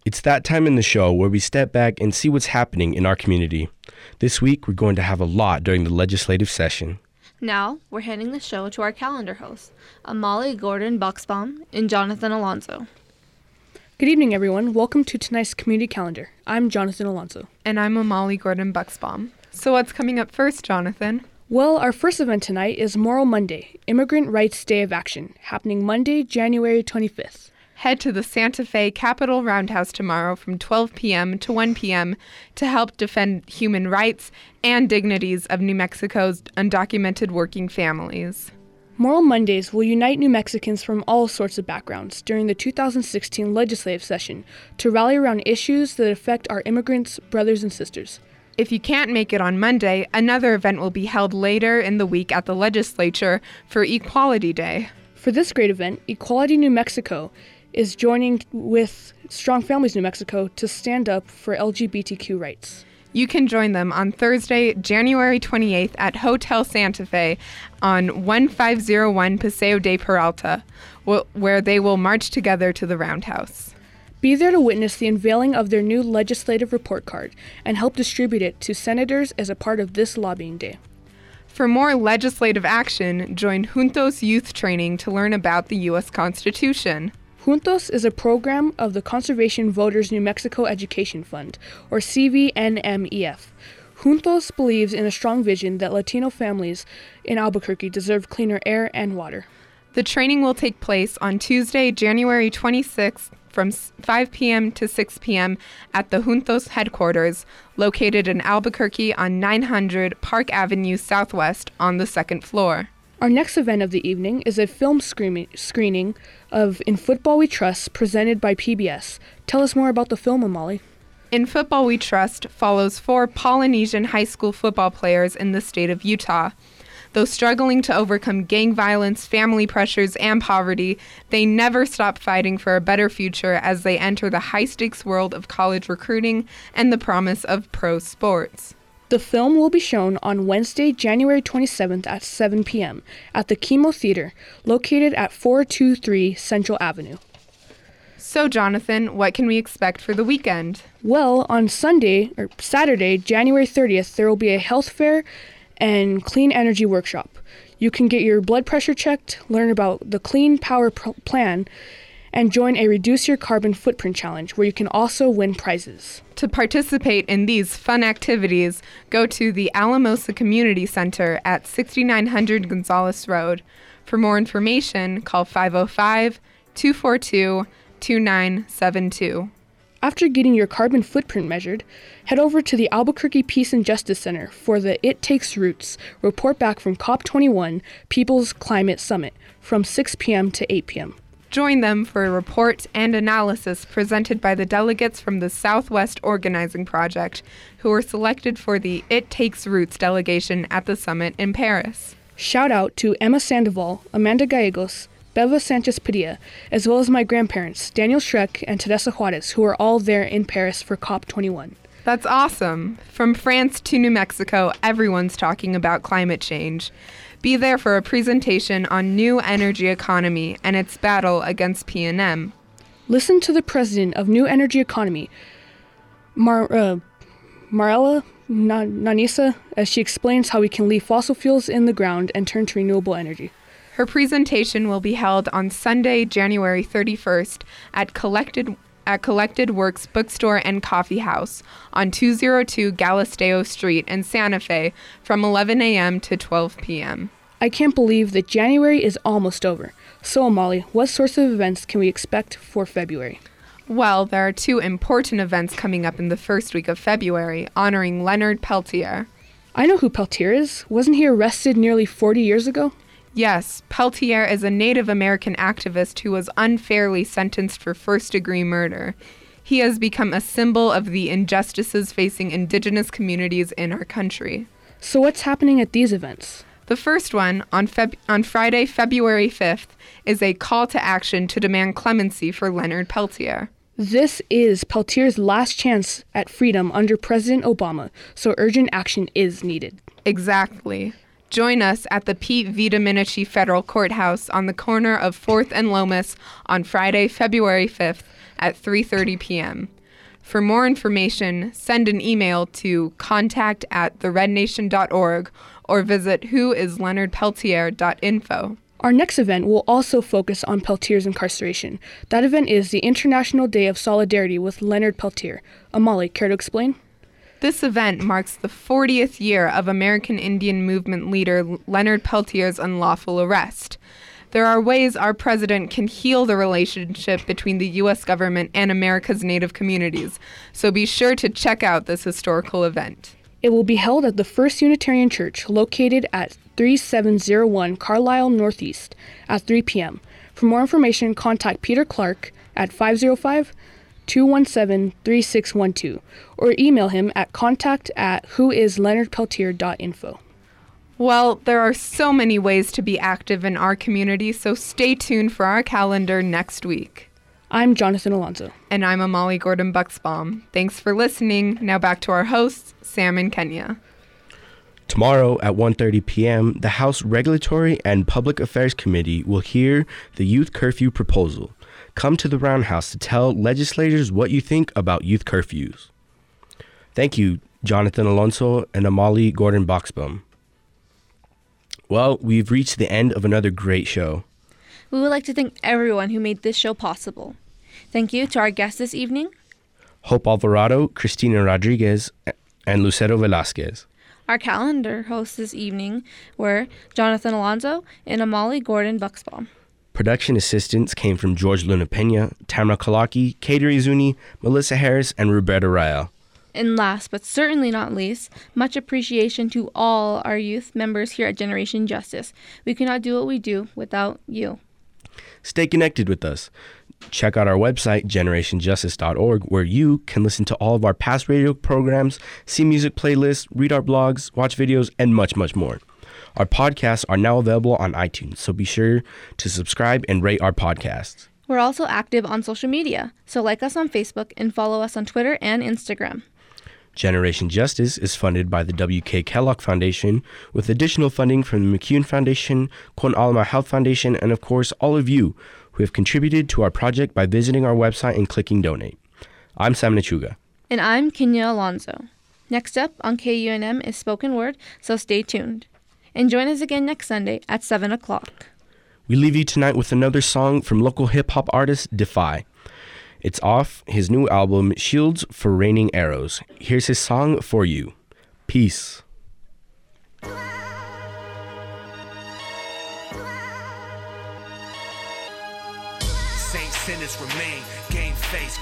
It's that time in the show where we step back and see what's happening in our community. This week, we're going to have a lot during the legislative session. Now, we're handing the show to our calendar hosts, Amali Gordon Bucksbaum and Jonathan Alonso. Good evening, everyone. Welcome to tonight's community calendar. I'm Jonathan Alonso. And I'm Amali Gordon Bucksbaum. So, what's coming up first, Jonathan? Well, our first event tonight is Moral Monday, Immigrant Rights Day of Action, happening Monday, January 25th. Head to the Santa Fe Capitol Roundhouse tomorrow from 12 p.m. to 1 p.m. to help defend human rights and dignities of New Mexico's undocumented working families. Moral Mondays will unite New Mexicans from all sorts of backgrounds during the 2016 legislative session to rally around issues that affect our immigrants, brothers, and sisters. If you can't make it on Monday, another event will be held later in the week at the legislature for Equality Day. For this great event, Equality New Mexico is joining with Strong Families New Mexico to stand up for LGBTQ rights. You can join them on Thursday, January 28th at Hotel Santa Fe on 1501 Paseo de Peralta, where they will march together to the Roundhouse. Be there to witness the unveiling of their new legislative report card and help distribute it to senators as a part of this lobbying day. For more legislative action, join Juntos Youth Training to learn about the U.S. Constitution. Juntos is a program of the Conservation Voters New Mexico Education Fund, or CVNMEF. Juntos believes in a strong vision that Latino families in Albuquerque deserve cleaner air and water. The training will take place on Tuesday, January 26th from 5 p.m. to 6 p.m. at the Juntos headquarters, located in Albuquerque on 900 Park Avenue Southwest on the second floor. Our next event of the evening is a film screening, of In Football We Trust presented by PBS. Tell us more about the film, Amali. In Football We Trust follows four Polynesian high school football players in the state of Utah. Though struggling to overcome gang violence, family pressures, and poverty, they never stop fighting for a better future as they enter the high stakes world of college recruiting and the promise of pro sports. The film will be shown on Wednesday, January 27th at 7 p.m. at the KiMo Theater, located at 423 Central Avenue. So, Jonathan, what can we expect for the weekend? Well, on Sunday, or Saturday, January 30th, there will be a health fair and clean energy workshop. You can get your blood pressure checked, learn about the Clean Power Plan, and join a Reduce Your Carbon Footprint Challenge where you can also win prizes. To participate in these fun activities, go to the Alamosa Community Center at 6900 Gonzales Road. For more information, call 505 242 2972. After getting your carbon footprint measured, head over to the Albuquerque Peace and Justice Center for the It Takes Roots report back from COP21 People's Climate Summit from 6 p.m. to 8 p.m. Join them for a report and analysis presented by the delegates from the Southwest Organizing Project, who were selected for the It Takes Roots delegation at the summit in Paris. Shout out to Emma Sandoval, Amanda Gallegos, Beva Sanchez Padilla, as well as my grandparents, Daniel Schreck and Teresa Juarez, who were all there in Paris for COP21. That's awesome. From France to New Mexico, everyone's talking about climate change. Be there for a presentation on new energy economy and its battle against PNM. Listen to the president of New Energy Economy, Mar- uh, Mariel Nanasi, as she explains how we can leave fossil fuels in the ground and turn to renewable energy. Her presentation will be held on Sunday, January 31st at Collected at Collected Works Bookstore and Coffee House on 202 Galisteo Street in Santa Fe from 11 a.m. to 12 p.m. I can't believe that January is almost over. So, Molly, what sorts of events can we expect for February? Well, there are two important events coming up in the first week of February honoring Leonard Peltier. I know who Peltier is. Wasn't he arrested nearly 40 years ago? Yes, Peltier is a Native American activist who was unfairly sentenced for first degree murder. He has become a symbol of the injustices facing indigenous communities in our country. So, what's happening at these events? The first one, on, Feb- on Friday, February 5th, is a call to action to demand clemency for Leonard Peltier. This is Peltier's last chance at freedom under President Obama, so urgent action is needed. Exactly. Join us at the Pete V. Domenici Federal Courthouse on the corner of 4th and Lomas on Friday, February 5th at 3:30 p.m. For more information, send an email to contact at therednation.org or visit whoisleonardpeltier.info. Our next event will also focus on Peltier's incarceration. That event is the International Day of Solidarity with Leonard Peltier. Amali, care to explain? This event marks the 40th year of American Indian movement leader Leonard Peltier's unlawful arrest. There are ways our president can heal the relationship between the U.S. government and America's Native communities, so be sure to check out this historical event. It will be held at the First Unitarian Church, located at 3701 Carlisle Northeast, at 3 p.m. For more information, contact Peter Clark at 505 217 3612 or email him at contact at whoisleonardpeltier.info. Well, there are so many ways to be active in our community, so stay tuned for our calendar next week. I'm Jonathan Alonso. And I'm Amali Gordon Bucksbaum. Thanks for listening. Now back to our hosts, Sam and Kenya. Tomorrow at 1:30 p.m., the House Regulatory and Public Affairs Committee will hear the youth curfew proposal. Come to the Roundhouse to tell legislators what you think about youth curfews. Thank you, Jonathan Alonso and Amali Gordon Bucksbaum. Well, we've reached the end of another great show. We would like to thank everyone who made this show possible. Thank you to our guests this evening, Hope Alvarado, Cristina Rodriguez, and Lucero Velasquez. Our calendar hosts this evening were Jonathan Alonso and Amali Gordon Bucksbaum. Production assistants came from George Luna Pena, Tamara Kalaki, Katie Zuni, Melissa Harris, and Roberta Raya. And last but certainly not least, much appreciation to all our youth members here at Generation Justice. We cannot do what we do without you. Stay connected with us. Check out our website, generationjustice.org, where you can listen to all of our past radio programs, see music playlists, read our blogs, watch videos, and much, much more. Our podcasts are now available on iTunes, so be sure to subscribe and rate our podcasts. We're also active on social media, so like us on Facebook and follow us on Twitter and Instagram. Generation Justice is funded by the W.K. Kellogg Foundation, with additional funding from the McCune Foundation, Con Alma Health Foundation, and of course, all of you who have contributed to our project by visiting our website and clicking donate. I'm Sam Nachuga. And I'm Kenya Alonso. Next up on KUNM is Spoken Word, so stay tuned. And join us again next Sunday at 7 o'clock. We leave you tonight with another song from local hip hop artist Def-i. It's off his new album, Shields for Raining Arrows. Here's his song for you. Peace. Saint sinners remain.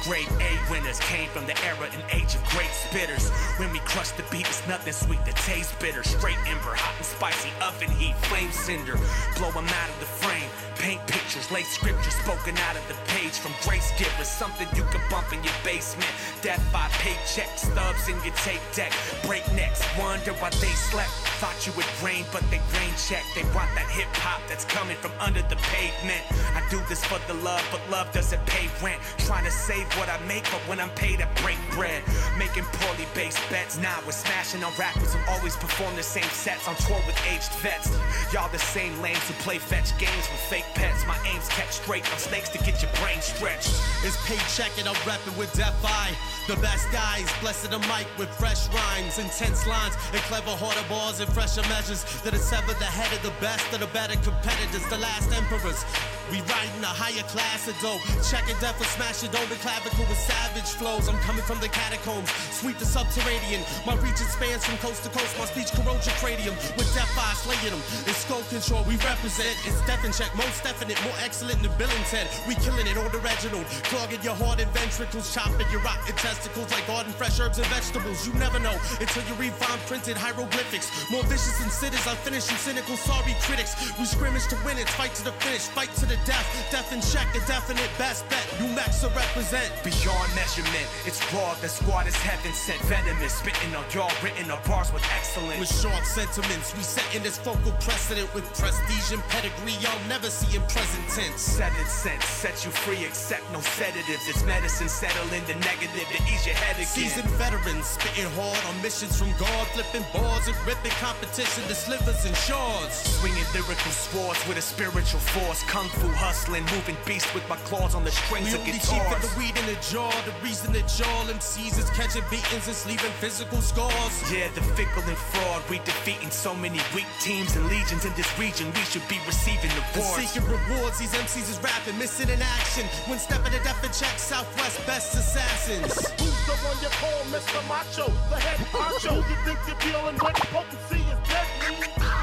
Grade A winners came from the era and age of great spitters. When we crush the beat, it's nothing sweet that tastes bitter. Straight ember, hot and spicy, oven heat, flame cinder. Blow 'em out of the frame. Paint pictures, late scripture spoken out of the page from grace givers. Something you can bump in your basement. Death by paycheck, stubs in your tape deck. Breaknecks, wonder why they slept. Thought you would rain, but they rain check. They want that hip hop that's coming from under the pavement. I do this for the love, but love doesn't pay rent. Trying to save what I make, but when I'm paid, I break bread. Making poorly based bets. Now we're smashing on rappers who always perform the same sets on tour with aged vets. Y'all the same lames who play fetch games with fake pets. My aim's kept straight on snakes to get your brain stretched. It's paycheck and I'm rapping with Def I. The best guys, blessed the mic with fresh rhymes, intense lines, and clever harder bars and fresher measures that have severed the head of the best of the better competitors, the last emperors. We riding a higher class of dope. Check it death for smash it over clavicle with savage flows. I'm coming from the catacombs, sweep the subterranean. My region spans from coast to coast. My speech corrodes your cranium with death eye slaying them. It's skull control. We represent. It's death and check. Most definite, more excellent than Bill and Ted. We killing it on the Reginald. Clogging your heart and ventricles, chopping your rotten testicles like garden fresh herbs and vegetables. You never know until you read fine printed hieroglyphics. More vicious than sitters. I finish you cynical, sorry critics. We scrimmage to win it, fight to the finish, fight to the death. Death and check, a definite best bet. New Max to represent. Beyond measurement, it's raw. The squad is heaven sent, venomous, spitting on y'all, written on bars with excellence. With sharp sentiments, we setting this focal precedent with prestige and pedigree. Y'all never see in present tense. Seven cents, set you free, accept no sedatives. It's medicine, settling the negative to ease your head again. Seasoned veterans, spitting hard on missions from God, flipping bars and ripping competition to slivers and shards. Swinging lyrical swords with a spiritual force, kung fu hustling, moving beast with my claws on the strings We of only cheap for guitars. the weed in the jar. The reason that y'all MCs is catching beatings is leaving physical scars. Yeah, the fickle and fraud, we defeating so many weak teams and legions in this region. We should be receiving And awards. Rewards, these MCs is rapping, missing in action. When stepping to death and check, Southwest best assassins. Who's the one you call Mr. Macho? The head honcho. You think you're dealing with potency is deadly?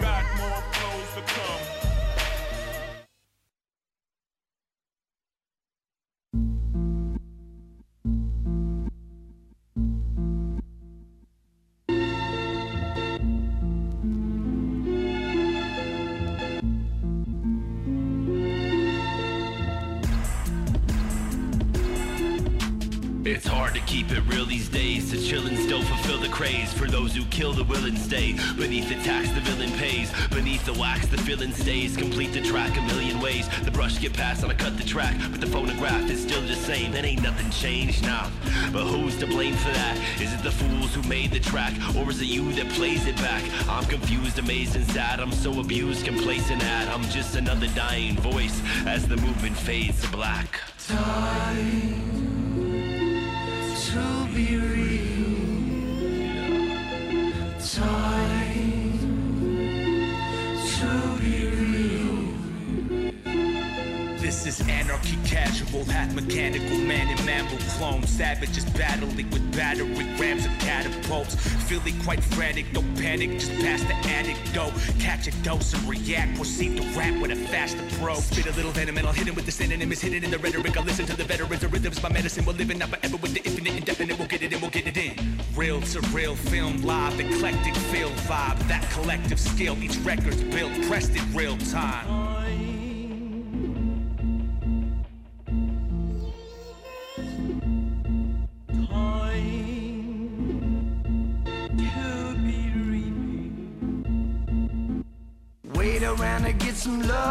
Got more flows to come. Days. To chill and still fulfill the craze. For those who kill the will and stay. Beneath the tax, the villain pays. Beneath the wax, the feeling stays. Complete the track a million ways. The brush get past and I cut the track. But the phonograph is still the same. It ain't nothing changed now. But who's to blame for that? Is it the fools who made the track? Or is it you that plays it back? I'm confused, amazed, and sad. I'm so abused, complacent at. I'm just another dying voice as the movement fades to black. Time anarchy casual, half mechanical man and mammal clone. Savages battling with battery rams and catapults. Feeling quite frantic, don't panic, just pass the anecdote. Catch a dose and react, proceed to rap with a fast approach. Spit a little venom and I'll hit him with the synonyms hidden in the rhetoric. I listen to the veterans, the rhythms, my medicine. We're living not forever with the infinite, indefinite. We'll get it in, we'll get it in. Real to real, film live, eclectic feel vibe. That collective skill, each record's built, pressed in real time.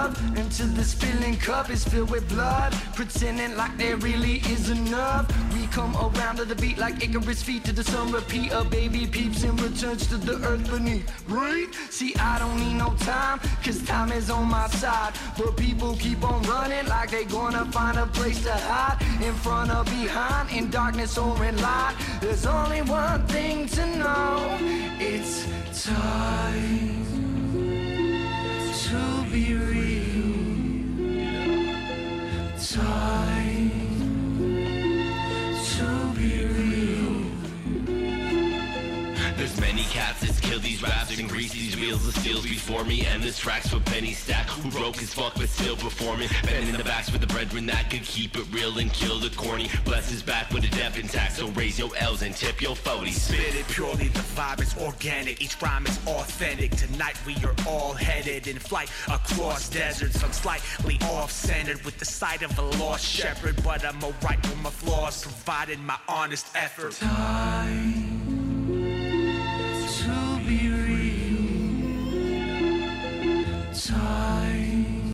Until the spilling cup is filled with blood. Pretending like there really is enough. We come around to the beat like Icarus feet to the sun. Repeat a baby peeps and returns to the earth beneath. Right? See, I don't need no time, cause time is on my side. But people keep on running like they gonna find a place to hide. In front or behind, in darkness or in light. There's only one thing to know. It's time Time kill these raps fast and grease these wheels of steels before me. And this track's for Benny Stack, who broke his fuck but still performing. Bending the backs for the brethren that could keep it real and kill the corny. Bless his back with a depth intact, so raise your L's and tip your 40s. Spit it purely, the vibe is organic. Each rhyme is authentic. Tonight we are all headed in flight across deserts. I'm slightly off centered with the sight of a lost shepherd. But I'm alright with my flaws, providing my honest effort. Time time.